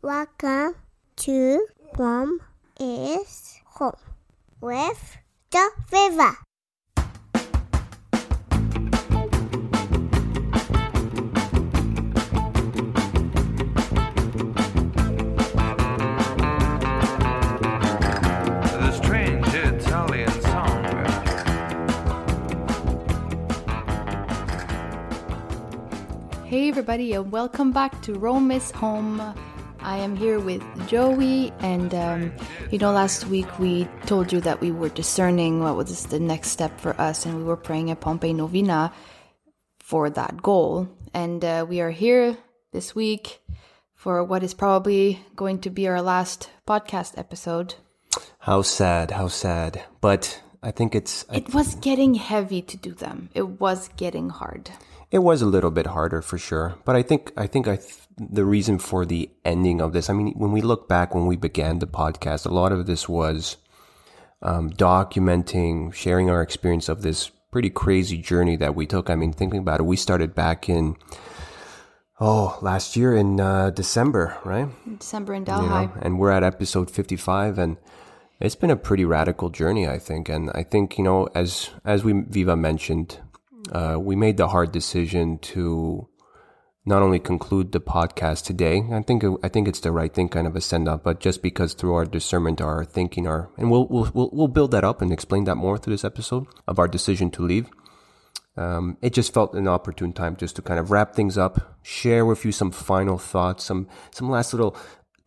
Welcome to Rome is Home with the Viva. The strange Italian song. Hey, everybody, and welcome back to Rome is Home. I am here with Joey, and um, you know, last week we told you that we were discerning what was the next step for us, and we were praying a Pompeii Novena for that goal. And uh, we are here this week for what is probably going to be our last podcast episode. How sad, how sad. But I think it's I, It was getting heavy to do them, it was getting hard. It was a little bit harder for sure. But I think I think I th- the reason for the ending of this. I mean, when we look back when we began the podcast, a lot of this was um, documenting, sharing our experience of this pretty crazy journey that we took. I mean, thinking about it, we started back in oh last year in uh, December, right? December in you Delhi. know, and we're at episode 55 and it's been a pretty radical journey i think and i think you know as as we viva mentioned uh, we made the hard decision to not only conclude the podcast today i think i think it's the right thing kind of a send up but just because through our discernment our thinking our and we'll we'll we'll, we'll build that up and explain that more through this episode of our decision to leave um, it just felt an opportune time just to kind of wrap things up, share with you some final thoughts, some some last little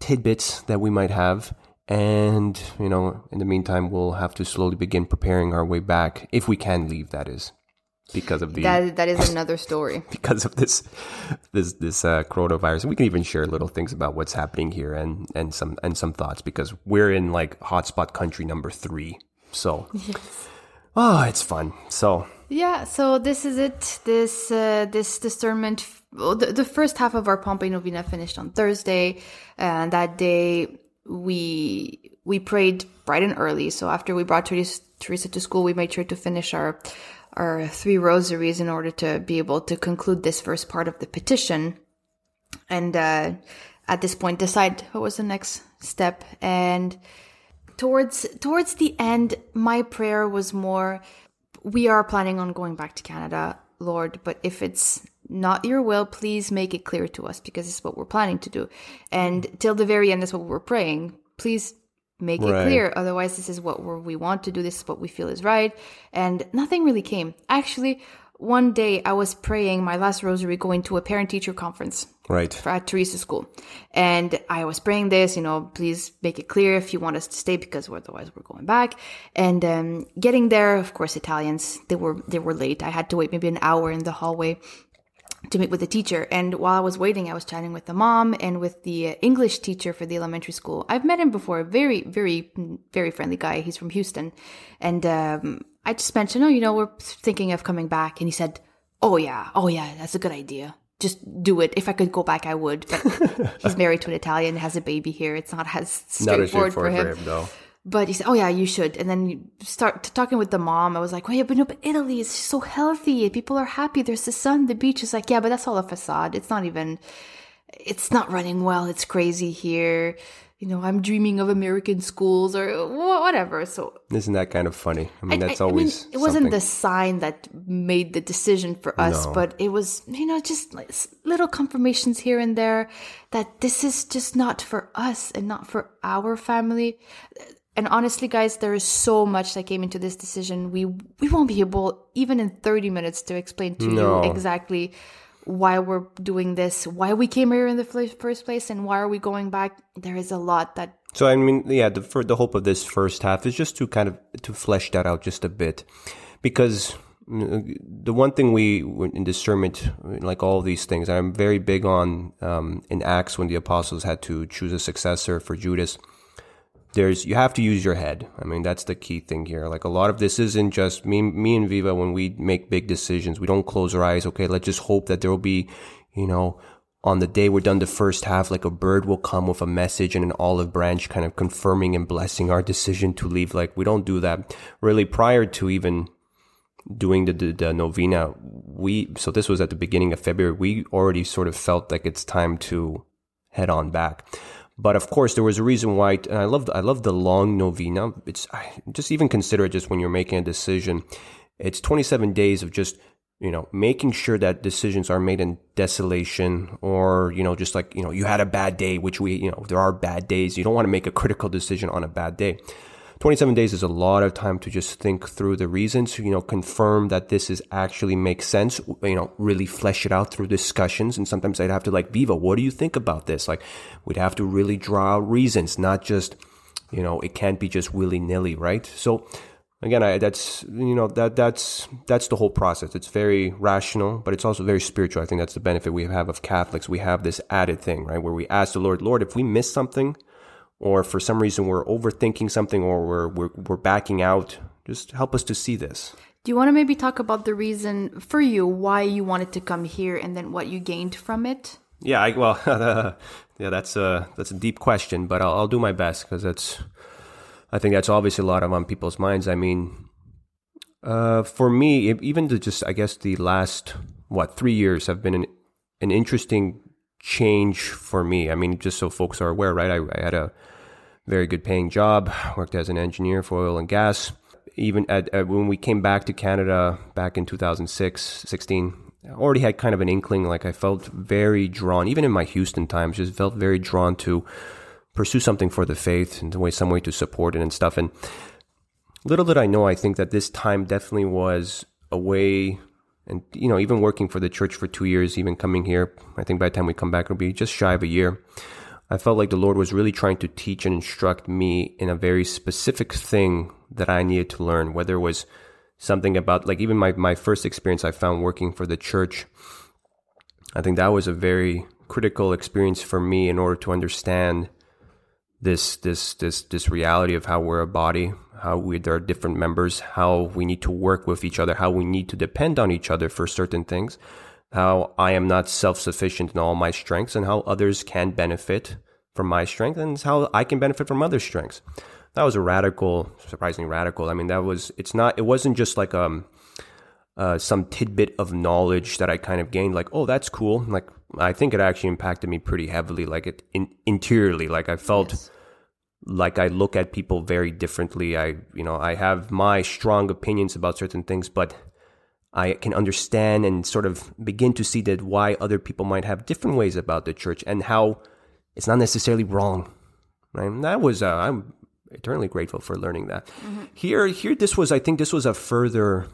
tidbits that we might have, and you know, in the meantime, we'll have to slowly begin preparing our way back if we can leave. That is because of the That, that is another story. because of this this this uh, coronavirus. And we can even share little things about what's happening here and and some and some thoughts because we're in like hotspot country number three. So, oh, it's fun. So. Yeah, so this is it. This uh, this discernment. The, the first half of our Pompeii Novena finished on Thursday, and that day we we prayed bright and early. So after we brought Teresa, Teresa to school, we made sure to finish our our three rosaries in order to be able to conclude this first part of the petition, and uh, at this point decide what was the next step. And towards towards the end, my prayer was more we are planning on going back to Canada, Lord, but if it's not your will, please make it clear to us because it's what we're planning to do. And till the very end, that's what we're praying. Please make it clear. Otherwise, this is what we want to do. This is what we feel is right. And nothing really came. Actually, one day I was praying my last rosary going to a parent teacher conference Right. for- at Teresa School. And I was praying this, you know, please make it clear if you want us to stay because otherwise we're going back. And um, getting there, of course, Italians they were they were late. I had to wait maybe an hour in the hallway to meet with the teacher. And while I was waiting, I was chatting with the mom and with the English teacher for the elementary school. I've met him before. Very, very, very friendly guy. He's from Houston. And um, I just mentioned, oh, you know, we're thinking of coming back. And he said, oh, yeah, oh, yeah, that's a good idea. Just do it. If I could go back, I would. But he's married to an Italian, has a baby here. It's not as Not as straightforward, straightforward for him. for him, though. But he said, "Oh yeah, you should." And then you start talking with the mom. I was like, "Oh yeah, but no, but Italy is so healthy. People are happy. There's the sun, the beach." Is like, "Yeah, but that's all a facade. It's not even. It's not running well. It's crazy here. You know, I'm dreaming of American schools or whatever." So Isn't that kind of funny? I mean, that's I- I mean, always. it wasn't something. the sign that made the decision for us, No. but it was you know just little confirmations here and there that this is just not for us and not for our family. And honestly, guys, there is so much that came into this decision. We we won't be able even in thirty minutes to explain to No. you exactly why we're doing this, why we came here in the first place, and why are we going back. There is a lot that So I mean, yeah, the for the hope of this first half is just to kind of to flesh that out just a bit, because the one thing we in discernment, like all these things, I'm very big on um, in Acts when the apostles had to choose a successor for Judas. There's you have to use your head. I mean, that's the key thing here. Like a lot of this isn't just me, me and Viva when we make big decisions. We don't close our eyes. Okay, let's just hope that there will be, you know, on the day we're done the first half, like a bird will come with a message and an olive branch kind of confirming and blessing our decision to leave. Like we don't do that really prior to even doing the, the, the novena. We, so this was at the beginning of February. We already sort of felt like it's time to head on back. But of course, there was a reason why. And I love I love the long novena. It's I just even consider it just when you're making a decision. It's 27 days of just you know making sure that decisions are made in desolation or you know just like you know you had a bad day, which we you know there are bad days. You don't want to make a critical decision on a bad day. 27 days is a lot of time to just think through the reasons, you know, confirm that this is actually makes sense, you know, really flesh it out through discussions. And sometimes I'd have to like, Viva, what do you think about this? Like, we'd have to really draw reasons, not just, you know, it can't be just willy nilly, right? So, again, I, that's you know that that's that's the whole process. It's very rational, but it's also very spiritual. I think that's the benefit we have of Catholics. We have this added thing, right, where we ask the Lord, Lord, if we miss something, or for some reason we're overthinking something or we're, we're, we're backing out, just help us to see this. Do you want to maybe talk about the reason for you why you wanted to come here and then what you gained from it? Yeah, I, well, yeah, that's a that's a deep question, but I'll, I'll do my best because that's I think that's obviously a lot of on people's minds. I mean, uh, for me, even to just I guess the last what three years have been an an interesting change for me. I mean, just so folks are aware, right? I, I had a very good paying job, worked as an engineer for oil and gas. Even at, at, when we came back to Canada back in 2006, 16, I already had kind of an inkling, like I felt very drawn, even in my Houston times, just felt very drawn to pursue something for the faith and way, some way to support it and stuff. And little did I know, I think that this time definitely was a way and you know even working for the church for two years even coming here i think by the time we come back it'll be just shy of a year I felt like the Lord was really trying to teach and instruct me in a very specific thing that I needed to learn, whether it was something about, like, even my, my first experience I found working for the church. I think that was a very critical experience for me in order to understand this, this, this, this reality of how we're a body, how we, there are different members, how we need to work with each other, how we need to depend on each other for certain things how I am not self sufficient in all my strengths and how others can benefit from my strength and how I can benefit from other strengths. That was a radical, surprisingly radical. I mean, that was, it's not, it wasn't just like, um, uh, some tidbit of knowledge that I kind of gained, like, oh, that's cool. Like, I think it actually impacted me pretty heavily, like it in, interiorly. Like, I felt yes. Like I look at people very differently. I, you know, I have my strong opinions about certain things, but I can understand and sort of begin to see that why other people might have different ways about the church and how it's not necessarily wrong. Right? And that was uh, I'm eternally grateful for learning that. Mm-hmm. Here, here, this was I think this was a further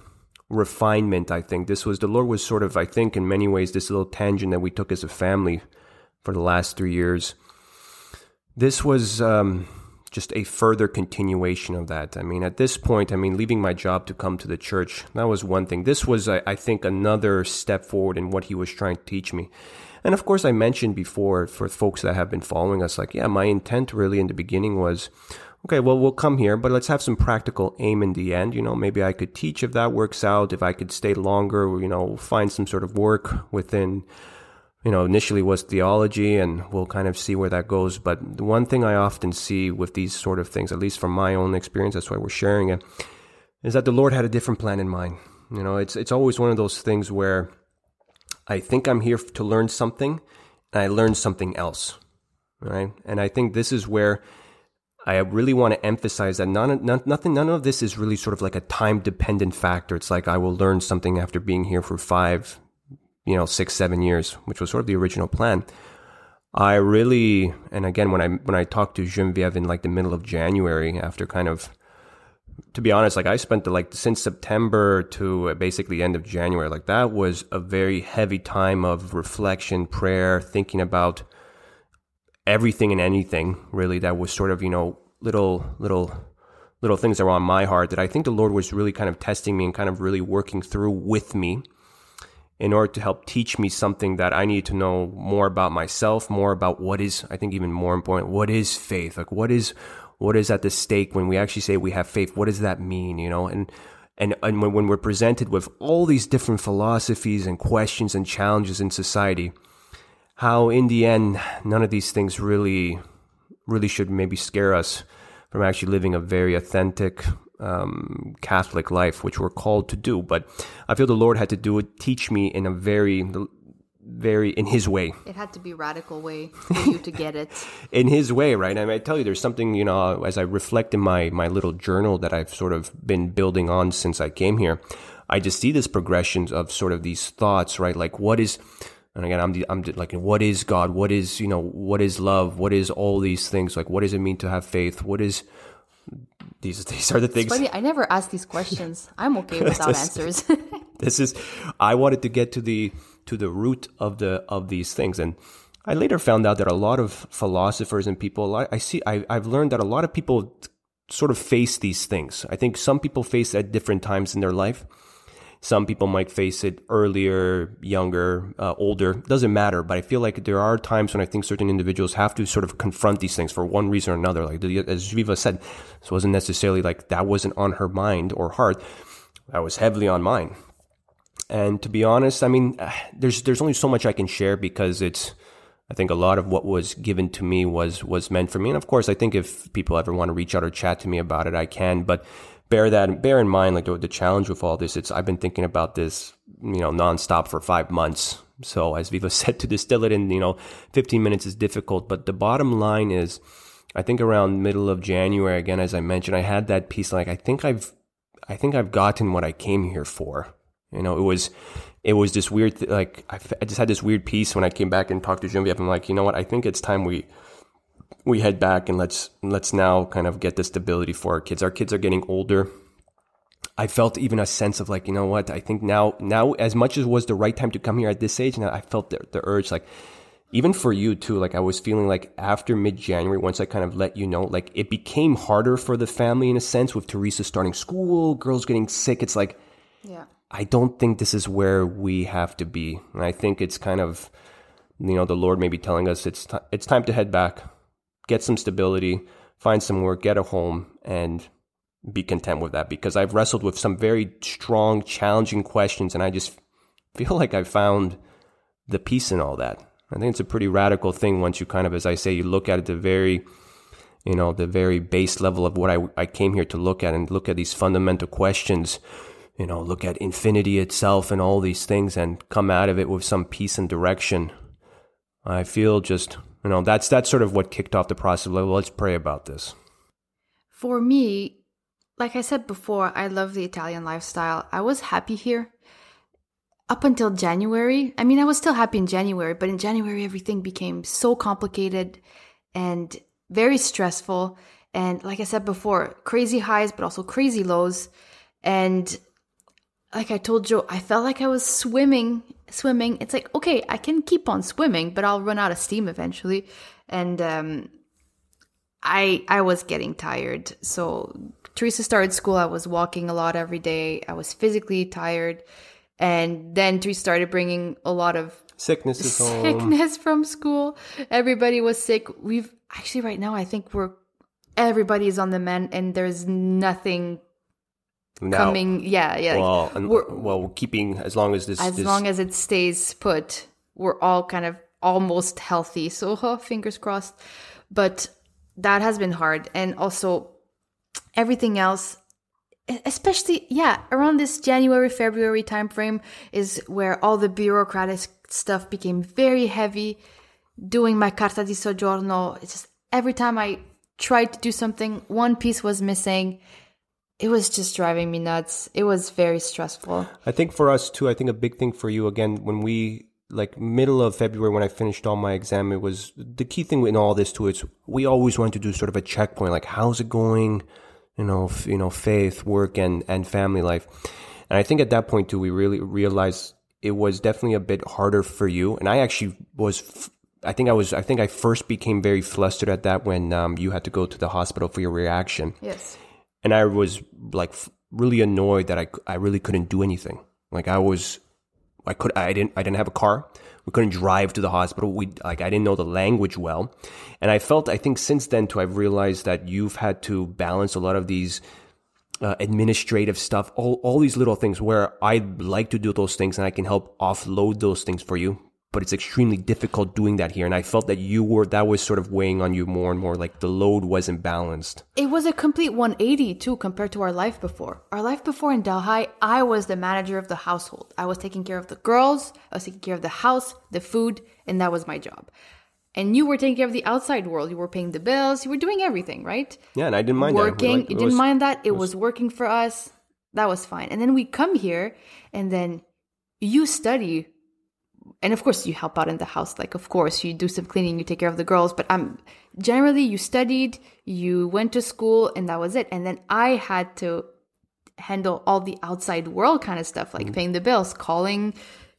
refinement. I think this was the Lord was sort of I think in many ways this little tangent that we took as a family for the last three years. This was. Um, just a further continuation of that. I mean, at this point, I mean, leaving my job to come to the church, that was one thing. This was, I, I think, another step forward in what he was trying to teach me. And of course, I mentioned before for folks that have been following us, like, yeah, my intent really in the beginning was, okay, well, we'll come here, but let's have some practical aim in the end. You know, maybe I could teach if that works out, if I could stay longer, you know, find some sort of work within you know, initially was theology, and we'll kind of see where that goes. But the one thing I often see with these sort of things, at least from my own experience, that's why we're sharing it, is that the Lord had a different plan in mind. You know, it's it's always one of those things where I think I'm here to learn something, and I learn something else, right? And I think this is where I really want to emphasize that none, none, nothing, none of this is really sort of like a time dependent factor. It's like I will learn something after being here for five, you know, six, seven years, which was sort of the original plan. I really, and again, when I when I talked to Genevieve in like the middle of January, after kind of, to be honest, like I spent the like since September to uh, basically end of January, like that was a very heavy time of reflection, prayer, thinking about everything and anything really that was sort of you know little little little things that were on my heart that I think the Lord was really kind of testing me and kind of really working through with me in order to help teach me something that I need to know more about myself, more about what is, I think even more important, what is faith? Like what is, what is at the stake when we actually say we have faith? What does that mean? You know, and, and, and when, when we're presented with all these different philosophies and questions and challenges in society, how in the end, none of these things really, really should maybe scare us from actually living a very authentic, um, Catholic life, which we're called to do. But I feel the Lord had to do it, teach me in a very, very in his way It had to be radical way for you to get it. in his way, right? I mean, I tell you, there's something, you know, as I reflect in my, my little journal that I've sort of been building on since I came here, I just see this progression of sort of these thoughts, right? Like, what is, and again, I'm, the, I'm the, like, what is God? What is, you know, what is love? What is all these things? Like, what does it mean to have faith? What is, these, these are the things. Funny, I never asked these questions. I'm okay without answers. this is i wanted to get to the to the root of the of these things and i later found out that a lot of philosophers and people i, I see I, i've learned that a lot of people sort of face these things i think some people face at different times in their life some people might face it earlier younger uh, older doesn't matter but i feel like there are times when i think certain individuals have to sort of confront these things for one reason or another like as viva said this wasn't necessarily like that wasn't on her mind or heart that was heavily on mine and to be honest, I mean, there's there's only so much I can share because it's. I think a lot of what was given to me was was meant for me, and of course, I think if people ever want to reach out or chat to me about it, I can. But bear that bear in mind, like the, the challenge with all this, it's I've been thinking about this, you know, nonstop for five months. So as Viva said, to distill it in you know 15 minutes is difficult, but the bottom line is, I think around middle of January, again as I mentioned, I had that piece like I think I've I think I've gotten what I came here for. You know, it was, it was this weird, like, I, I just had this weird piece when I came back and talked to Genevieve. I'm like, you know what? I think it's time we, we head back and let's, let's now kind of get the stability for our kids. Our kids are getting older. I felt even a sense of like, you know what? I think now, now as much as was the right time to come here at this age, now I felt the, the urge, like, even for you too, like I was feeling like after mid January, once I kind of let you know, like it became harder for the family in a sense with Teresa starting school, girls getting sick. It's like, yeah. I don't think this is where we have to be. And I think it's kind of, you know, the Lord may be telling us it's t- it's time to head back, get some stability, find some work, get a home, and be content with that. Because I've wrestled with some very strong, challenging questions, and I just feel like I found the peace in all that. I think it's a pretty radical thing once you kind of, as I say, you look at it the very, you know, the very base level of what I, I came here to look at and look at these fundamental questions you know, look at infinity itself and all these things and come out of it with some peace and direction. I feel just, you know, that's that's sort of what kicked off the process. Well, let's pray about this. For me, like I said before, I love the Italian lifestyle. I was happy here up until January. I mean, I was still happy in January, but in January, everything became so complicated and very stressful. And like I said before, crazy highs, but also crazy lows. And like I told Joe, I felt like I was swimming, swimming. It's like, okay, I can keep on swimming, but I'll run out of steam eventually. And um, I I was getting tired. So Teresa started school. I was walking a lot every day. I was physically tired, and then Teresa started bringing a lot of Sickness sickness from school. Everybody was sick. We've actually right now. I think we're everybody is on the mend, and there's nothing Now, coming. Yeah, yeah. Well, and, We're- well, we're keeping as long as this. as this long as it stays put, we're all kind of almost healthy. So huh, fingers crossed. But that has been hard, and also everything else, especially yeah, around this January February timeframe is where all the bureaucratic stuff became very heavy. Doing my carta di soggiorno, it's just every time I tried to do something, one piece was missing. It was just driving me nuts. It was very stressful. I think for us too, I think a big thing for you again when we like middle of February when I finished all my exam, it was the key thing in all this too. Is we always wanted to do sort of a checkpoint, like how's it going, you know, f- you know, faith, work, and and family life. And I think at that point too, we really realized it was definitely a bit harder for you. And I actually was. F- I think I was. I think I first became very flustered at that when um, you had to go to the hospital for your reaction Yes. And I was like really annoyed that I, I really couldn't do anything. Like I was, I could I didn't I didn't have a car. We couldn't drive to the hospital. We like I didn't know the language well, and I felt I think since then too I've realized that you've had to balance a lot of these uh, administrative stuff, all all these little things where I'd like to do those things and I can help offload those things for you. But it's extremely difficult doing that here. And I felt that you were that was sort of weighing on you more and more, like the load wasn't balanced. It was a complete 180 too compared to our life before. Our life before in Delhi, I was the manager of the household. I was taking care of the girls, I was taking care of the house, the food, and that was my job. And you were taking care of the outside world. You were paying the bills, you were doing everything, right? Yeah, and I didn't mind working. that. Like, you it didn't was- mind that. It was working for us. That was fine. And then we come here and then you study and of course you help out in the house like of course you do some cleaning you take care of the girls but i'm generally you studied you went to school and that was it and then i had to handle all the outside world kind of stuff Mm-hmm. like paying the bills calling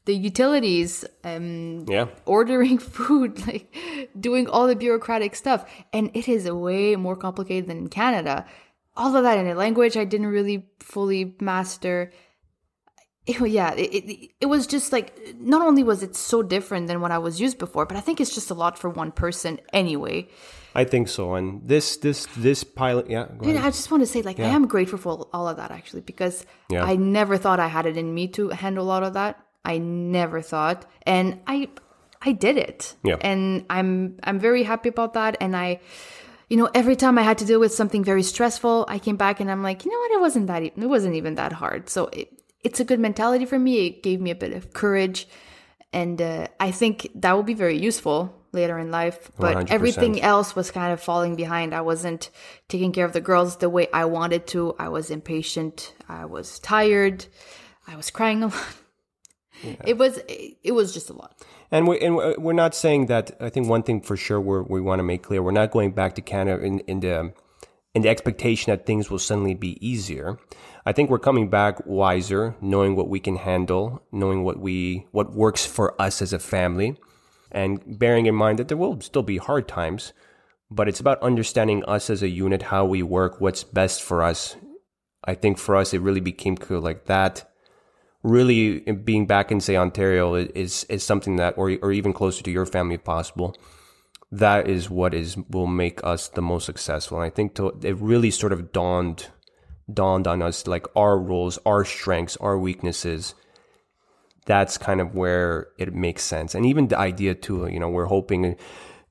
the utilities um Yeah. ordering food like doing all the bureaucratic stuff and it is way more complicated than in canada all of that in a language i didn't really fully master it, yeah, it, it, it was just like not only was it so different than what I was used before, but I think it's just a lot for one person anyway. I think so. And this this this pilot, yeah. And. I just want to say, like, I am grateful for all of that actually, because Yeah. I never thought I had it in me to handle all of that. I never thought, and I, I did it. Yeah. And I'm I'm very happy about that. And I, you know, every time I had to deal with something very stressful, I came back and I'm like, you know what, it wasn't that e- it wasn't even that hard. So it, it's a good mentality for me. It gave me a bit of courage, and uh, I think that will be very useful later in life. But 100%. everything else was kind of falling behind. I wasn't taking care of the girls the way I wanted to. I was impatient. I was tired. I was crying a lot. It was it was just a lot. And we're, and we're we're not saying that. I think one thing for sure we're, we want to make clear: we're not going back to Canada in, in the in the expectation that things will suddenly be easier. I think we're coming back wiser, knowing what we can handle, knowing what we what works for us as a family, and bearing in mind that there will still be hard times. But it's about understanding us as a unit, how we work, what's best for us. I think for us, it really became clear like that really being back in say Ontario is is something that or or even closer to your family if possible that is what is will make us the most successful. And I think to, it really sort of dawned dawned on us like our roles our strengths our weaknesses. That's kind of where it makes sense. And even the idea too you know we're hoping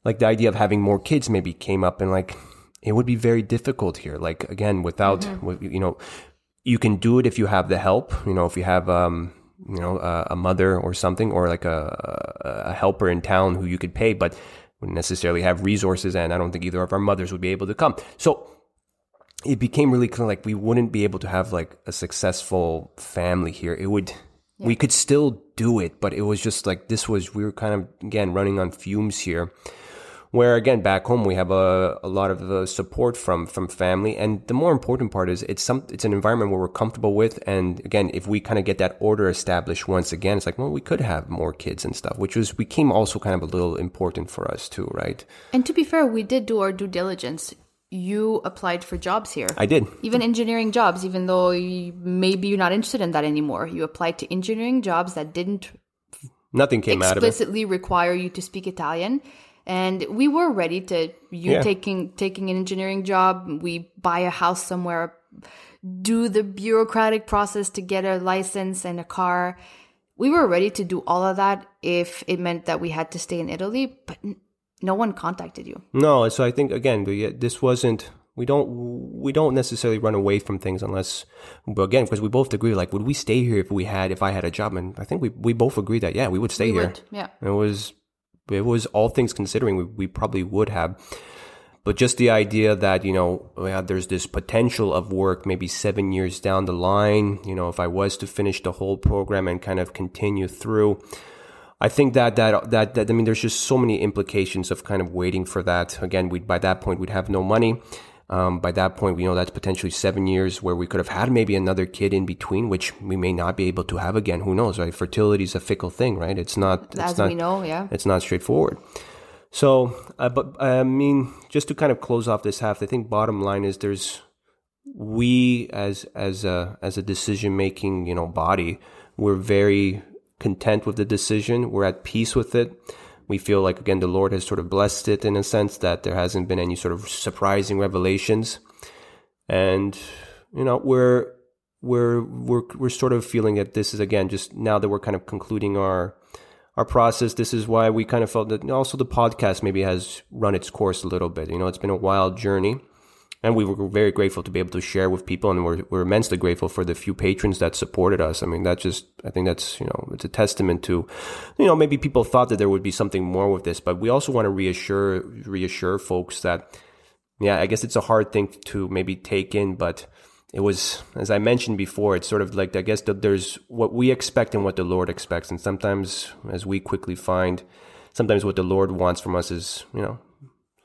like the idea of having more kids maybe came up and like it would be very difficult here. Like again without with- you know you can do it if you have the help. You know, if you have um, you know, a, a mother or something, or like a, a helper in town who you could pay, but wouldn't necessarily have resources. And I don't think either of our mothers would be able to come. So it became really kind of like we wouldn't be able to have like a successful family here. It would. We could still do it, but it was just like this was we were kind of again running on fumes here where again back home we have a, a lot of uh, support from from family and the more important part is it's some it's an environment where we're comfortable with and again if we kind of get that order established once again it's like well we could have more kids and stuff which was became also kind of a little important for us too right And to be fair, we did do our due diligence. You applied for jobs here. i did even engineering jobs, even though you, maybe you're not interested in that anymore. You applied to engineering jobs that didn't nothing came out of it explicitly require you to speak Italian. And we were ready to you Yeah. taking taking an engineering job. We buy a house somewhere, do the bureaucratic process to get a license and a car. We were ready to do all of that if it meant that we had to stay in Italy, but no one contacted you. No, so I think again, this wasn't. We don't. We don't necessarily run away from things unless, but again, because we both agree. Like, would we stay here if we had, if I had a job? And I think we we both agree that yeah, we would stay We here. would, yeah. It was, it was all things considering, we, we probably would have. But just the idea that you know, yeah, there's this potential of work, maybe seven years down the line. You know, if I was to finish the whole program and kind of continue through. I think that, that that that I mean, there's just so many implications of kind of waiting for that. Again, we by that point we'd have no money. Um, by that point, we know that's potentially seven years where we could have had maybe another kid in between, which we may not be able to have again. Who knows? Right? Fertility is a fickle thing, right? It's not. It's As not, we know, yeah. it's not straightforward. So, uh, but I mean, just to kind of close off this half, I think bottom line is there's we as as a as a decision making you know body, we're very content with the decision. We're at peace with it. We feel like again the Lord has sort of blessed it in a sense that there hasn't been any sort of surprising revelations, and you know we're we're we're we're sort of feeling that this is again just now that we're kind of concluding our our process. This is why we kind of felt that also the podcast maybe has run its course a little bit. You know, it's been a wild journey. And we were very grateful to be able to share with people, and we're, we're immensely grateful for the few patrons that supported us. I mean, that just, I think that's, you know, it's a testament to, you know, maybe people thought that there would be something more with this, but we also want to reassure, reassure folks that, yeah, I guess it's a hard thing to maybe take in, but it was, as I mentioned before, it's sort of like, I guess that there's what we expect and what the Lord expects. And sometimes, as we quickly find, sometimes what the Lord wants from us is, you know,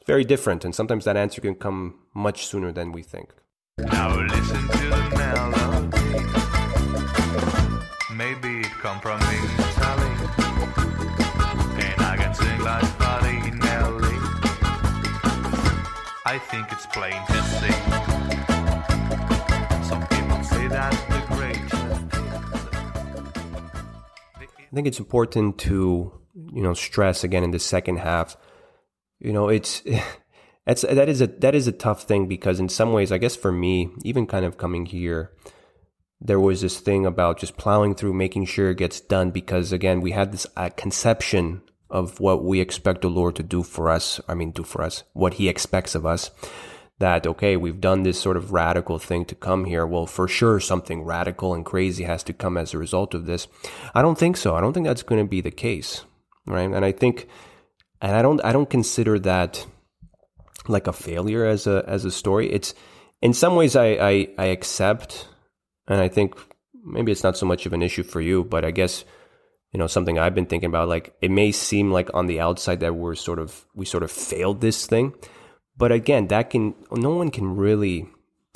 very different. And sometimes that answer can come much sooner than we think. Now listen to the melody. Maybe it come from Italy. And I can sing like Buddy Nelly. I think it's plain to see. Some people say that's the great. I think it's important to, you know, stress again in the second half. You know, it's that's that is a that is a tough thing because in some ways, I guess for me, even kind of coming here, there was this thing about just plowing through, making sure it gets done. Because again, we had this uh, conception of what we expect the Lord to do for us. I mean, do for us what He expects of us. That okay, we've done this sort of radical thing to come here. Well, for sure, something radical and crazy has to come as a result of this. I don't think so. I don't think that's going to be the case, right? And I think, and I don't, I don't consider that like a failure as a as a story. It's in some ways I, I I accept, and I think maybe it's not so much of an issue for you, but I guess you know something I've been thinking about. Like it may seem like on the outside that we're sort of we sort of failed this thing, but again, that can no one can really.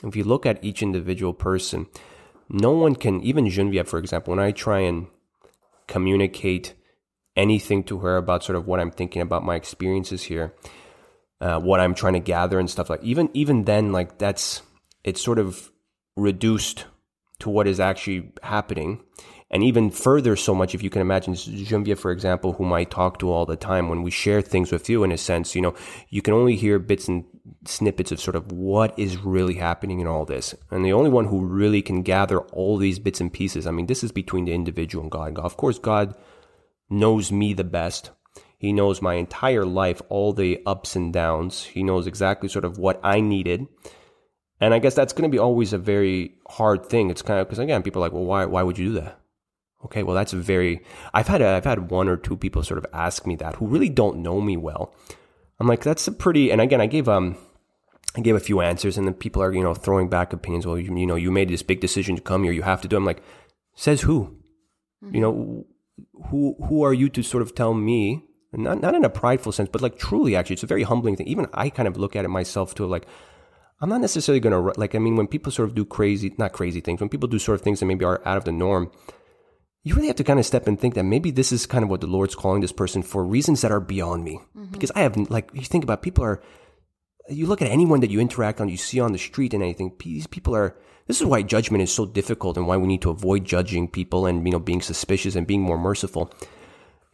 If you look at each individual person, no one can even Genevieve, for example. When I try and communicate anything to her about sort of what I'm thinking about my experiences here uh, what I'm trying to gather and stuff like even even then like that's it's sort of reduced to what is actually happening. And even further so much if you can imagine Genevieve for example whom I talk to all the time when we share things with you in a sense you know you can only hear bits and snippets of sort of what is really happening in all this. And the only one who really can gather all these bits and pieces I mean this is between the individual and God. Of course God knows me the best he knows my entire life, all the ups and downs. He knows exactly sort of what I needed. And I guess that's going to be always a very hard thing. It's kind of because again, people are like, well, why, why would you do that? Okay, well, that's a very. I've had a, I've had one or two people sort of ask me that who really don't know me well. I'm like, that's a pretty. And again, I gave um, I gave a few answers, and then people are you know throwing back opinions. Well, you, you know, you made this big decision to come here. You have to do. I'm like, says who? Mm-hmm. You know, who who are you to sort of tell me not not in a prideful sense, but like truly, actually, it's a very humbling thing. Even I kind of look at it myself too, like I'm not necessarily going to like. I mean, when people sort of do crazy, not crazy things, when people do sort of things that maybe are out of the norm, you really have to kind of step and think that maybe this is kind of what the Lord's calling this person for reasons that are beyond me. Mm-hmm. Because I have like you think about people are. You look at anyone that you interact on, you see on the street and anything. These people are. This is why judgment is so difficult, and why we need to avoid judging people and you know being suspicious and being more merciful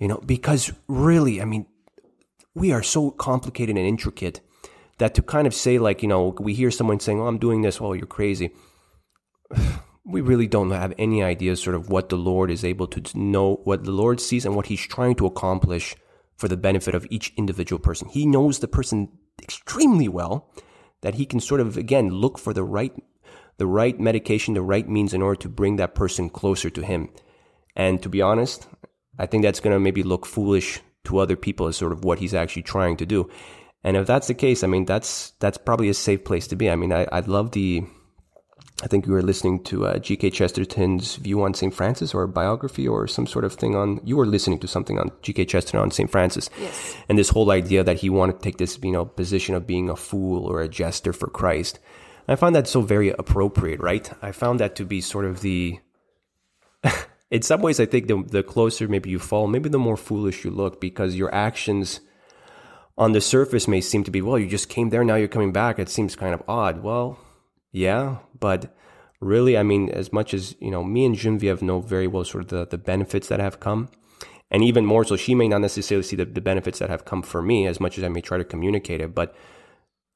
you know, because really, I mean, we are so complicated and intricate that to kind of say, like, you know, we hear someone saying, oh, I'm doing this, well, you're crazy. We really don't have any idea, sort of, what the Lord is able to know, what the Lord sees, and what He's trying to accomplish for the benefit of each individual person. He knows the person extremely well that He can sort of, again, look for the right the right medication, the right means in order to bring that person closer to him. And to be honest, I think that's going to maybe look foolish to other people as sort of what he's actually trying to do. And if that's the case, I mean, that's that's probably a safe place to be. I mean, I, I love the. I think you were listening to uh, G.K. Chesterton's view on St. Francis or a biography or some sort of thing on. You were listening to something on G.K. Chesterton on St. Francis. Yes. And this whole idea that he wanted to take this, you know, position of being a fool or a jester for Christ. I find that so very appropriate, right? I found that to be sort of the in some ways, I think the, the closer maybe you fall, maybe the more foolish you look because your actions on the surface may seem to be, well, you just came there, now you're coming back. It seems kind of odd. Well, yeah, but really, I mean, as much as, you know, me and Genevieve know very well sort of the, the benefits that have come, and even more so, she may not necessarily see the, the benefits that have come for me as much as I may try to communicate it, but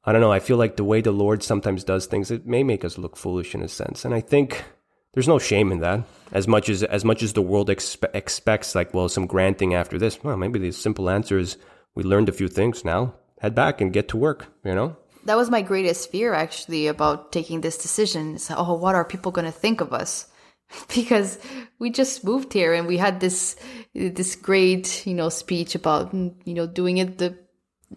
I don't know. I feel like the way the Lord sometimes does things, it may make us look foolish in a sense. And I think there's no shame in that. As much as as much as the world expe- expects, like, well, some grand thing after this. Well, maybe the simple answer is we learned a few things. Now head back and get to work. You know. That was my greatest fear actually about taking this decision. Is, oh, what are people going to think of us? because we just moved here and we had this this great you know speech about mm, you know doing it the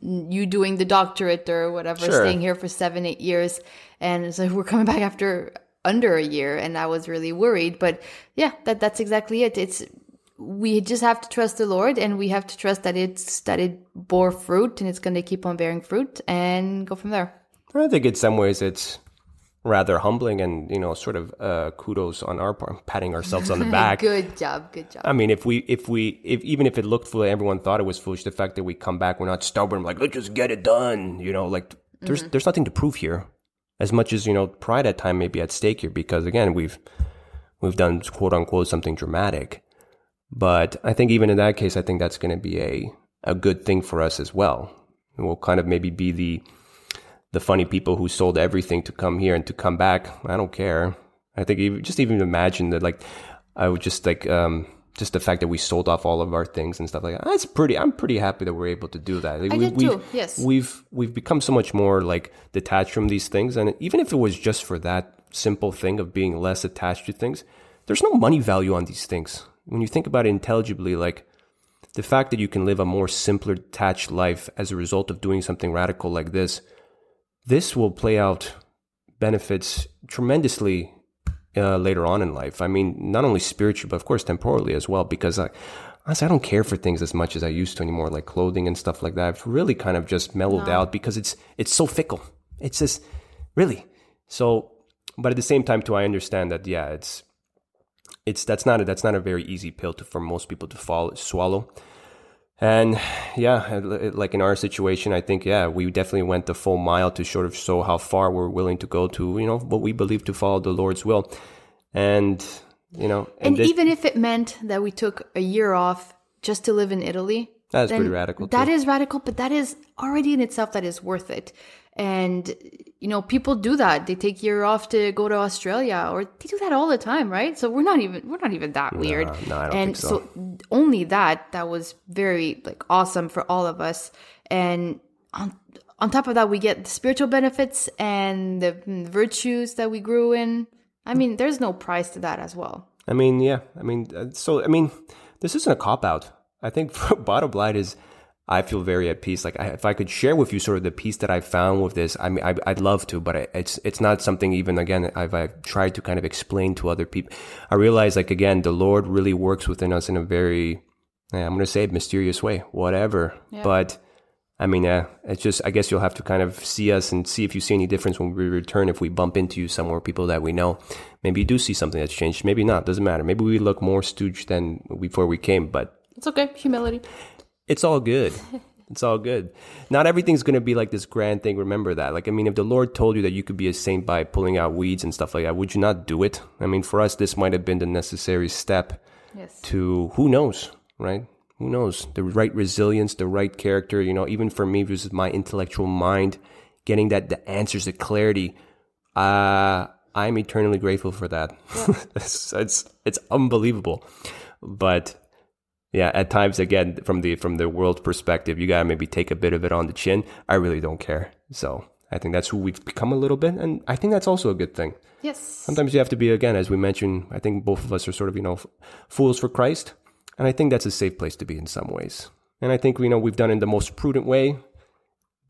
mm, you doing the doctorate or whatever Sure. staying here for seven eight years and so we're coming back after under a year and i was really worried but yeah that that's exactly it it's we just have to trust the lord and we have to trust that it's that it bore fruit and it's going to keep on bearing fruit and go from there I think in some ways it's rather humbling and you know sort of uh, kudos on our part, patting ourselves on the back. good job good job I mean, if we, if we, if even if it looked foolish, everyone thought it was foolish. The fact that we come back, we're not stubborn. Like let's just get it done. You know, like there's there's nothing to prove here. As much as you know, pride at time may be at stake here because again, we've we've done quote unquote something dramatic. But I think even in that case, I think that's going to be a a good thing for us as well. And we'll kind of maybe be the the funny people who sold everything to come here and to come back. I don't care. I think even, just even imagine that, like, I would just like, um, just the fact that we sold off all of our things and stuff like that. That's pretty. I'm pretty happy that we're able to do that. I did we've, too, yes. we've we've become so much more like detached from these things, and even if it was just for that simple thing of being less attached to things, there's no money value on these things. When you think about it intelligibly, like the fact that you can live a more simpler, detached life as a result of doing something radical like this, this will play out benefits tremendously uh, later on in life. I mean, not only spiritually, but of course temporally as well. Because I, honestly, I don't care for things as much as I used to anymore, like clothing and stuff like that. I've really kind of just mellowed out because it's it's so fickle. It's just really so. But at the same time, too, I understand that yeah, it's it's that's not a, that's not a very easy pill to for most people to follow, swallow. And yeah, like in our situation, I think yeah, we definitely went the full mile to sort of show how far we're willing to go to you know what we believe to follow the Lord's will, and you know, And this- even if it meant that we took a year off just to live in Italy, That's pretty radical, That too. is radical, but that is already in itself that is worth it. And you know, people do that. They take year off to go to Australia, or they do that all the time, right? So we're not even we're not even that weird. no, I don't and think so. only that that was very like awesome for all of us. And on on top of that, we get the spiritual benefits and the mm, virtues that we grew in. I mean, there's no price to that as well. I mean, yeah. I mean, uh, so I mean, this isn't a cop out. I think bottom line is, I feel very at peace. Like, I, if I could share with you sort of the peace that I found with this, I mean, I, I'd love to, but I- it's it's not something even again I've, I've tried to kind of explain to other people. I realize, like again, the Lord really works within us in a very, yeah, I'm going to say it, mysterious way, whatever. But I mean, uh, it's just, I guess you'll have to kind of see us and see if you see any difference when we return. If we bump into you somewhere, people that we know, maybe you do see something that's changed. Maybe not, doesn't matter. Maybe we look more stooge than before we came, but It's okay. Humility. It's all good. It's all good. Not everything's going to be like this grand thing. Remember that. Like, I mean, if the Lord told you that you could be a saint by pulling out weeds and stuff like that, would you not do it? I mean, for us, this might have been the necessary step Yes. to who knows, right? Who knows? The right resilience, the right character, you know, even for me, is my intellectual mind, getting that the answers, the clarity. Uh I'm eternally grateful for that. it's, it's it's unbelievable. But yeah, at times again, from the from the world perspective, you gotta maybe take a bit of it on the chin. I really don't care. So I think that's who we've become a little bit, and I think that's also a good thing Yes. sometimes you have to be again as we mentioned i think both of us are sort of you know fools for christ and i think that's a safe place to be in some ways and i think you know we've done it in the most prudent way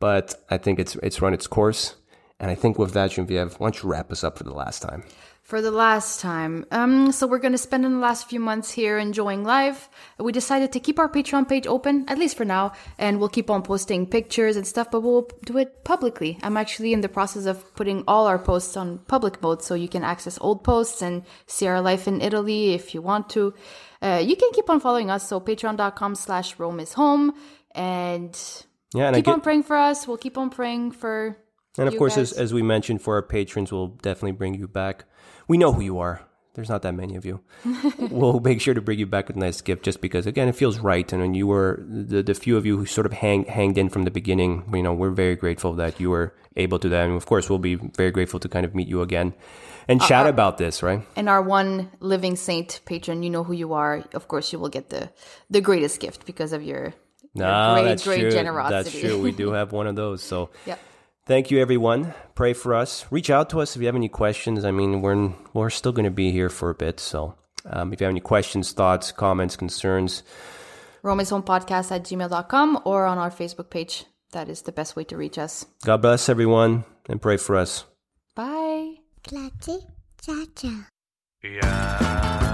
but i think it's it's run its course and i think with that genevieve why don't you wrap us up for the last time For the last time. Um, so we're gonna spend in the last few months here enjoying life. We decided to keep our Patreon page open, at least for now, and we'll keep on posting pictures and stuff, but we'll do it publicly. I'm actually in the process of putting all our posts on public mode so you can access old posts and see our life in Italy if you want to. Uh, you can keep on following us, so patreon.com slash Rome is home and yeah and keep I on praying for us. We'll keep on praying for and of course as, as we mentioned for our patrons we'll definitely bring you back we know who you are there's not that many of you. we'll make sure to bring you back with a nice gift just because, again, it feels right. And you were the, the few of you who sort of hang, hanged in from the beginning, you know, we're very grateful that you were able to that. And of course, we'll be very grateful to kind of meet you again and uh, chat uh, about this, right? And our one living saint patron, you know who you are. Of course, you will get the the greatest gift because of your, your No, great, that's great true. generosity. That's true. We do have one of those. So Yep. Thank you, everyone. Pray for us. Reach out to us if you have any questions. I mean, we're we're still going to be here for a bit. So um, if you have any questions, thoughts, comments, concerns, Rome's Home Podcast at gmail.com or on our Facebook page. That is the best way to reach us. God bless everyone and pray for us. Bye. Platy, cha cha. Yeah.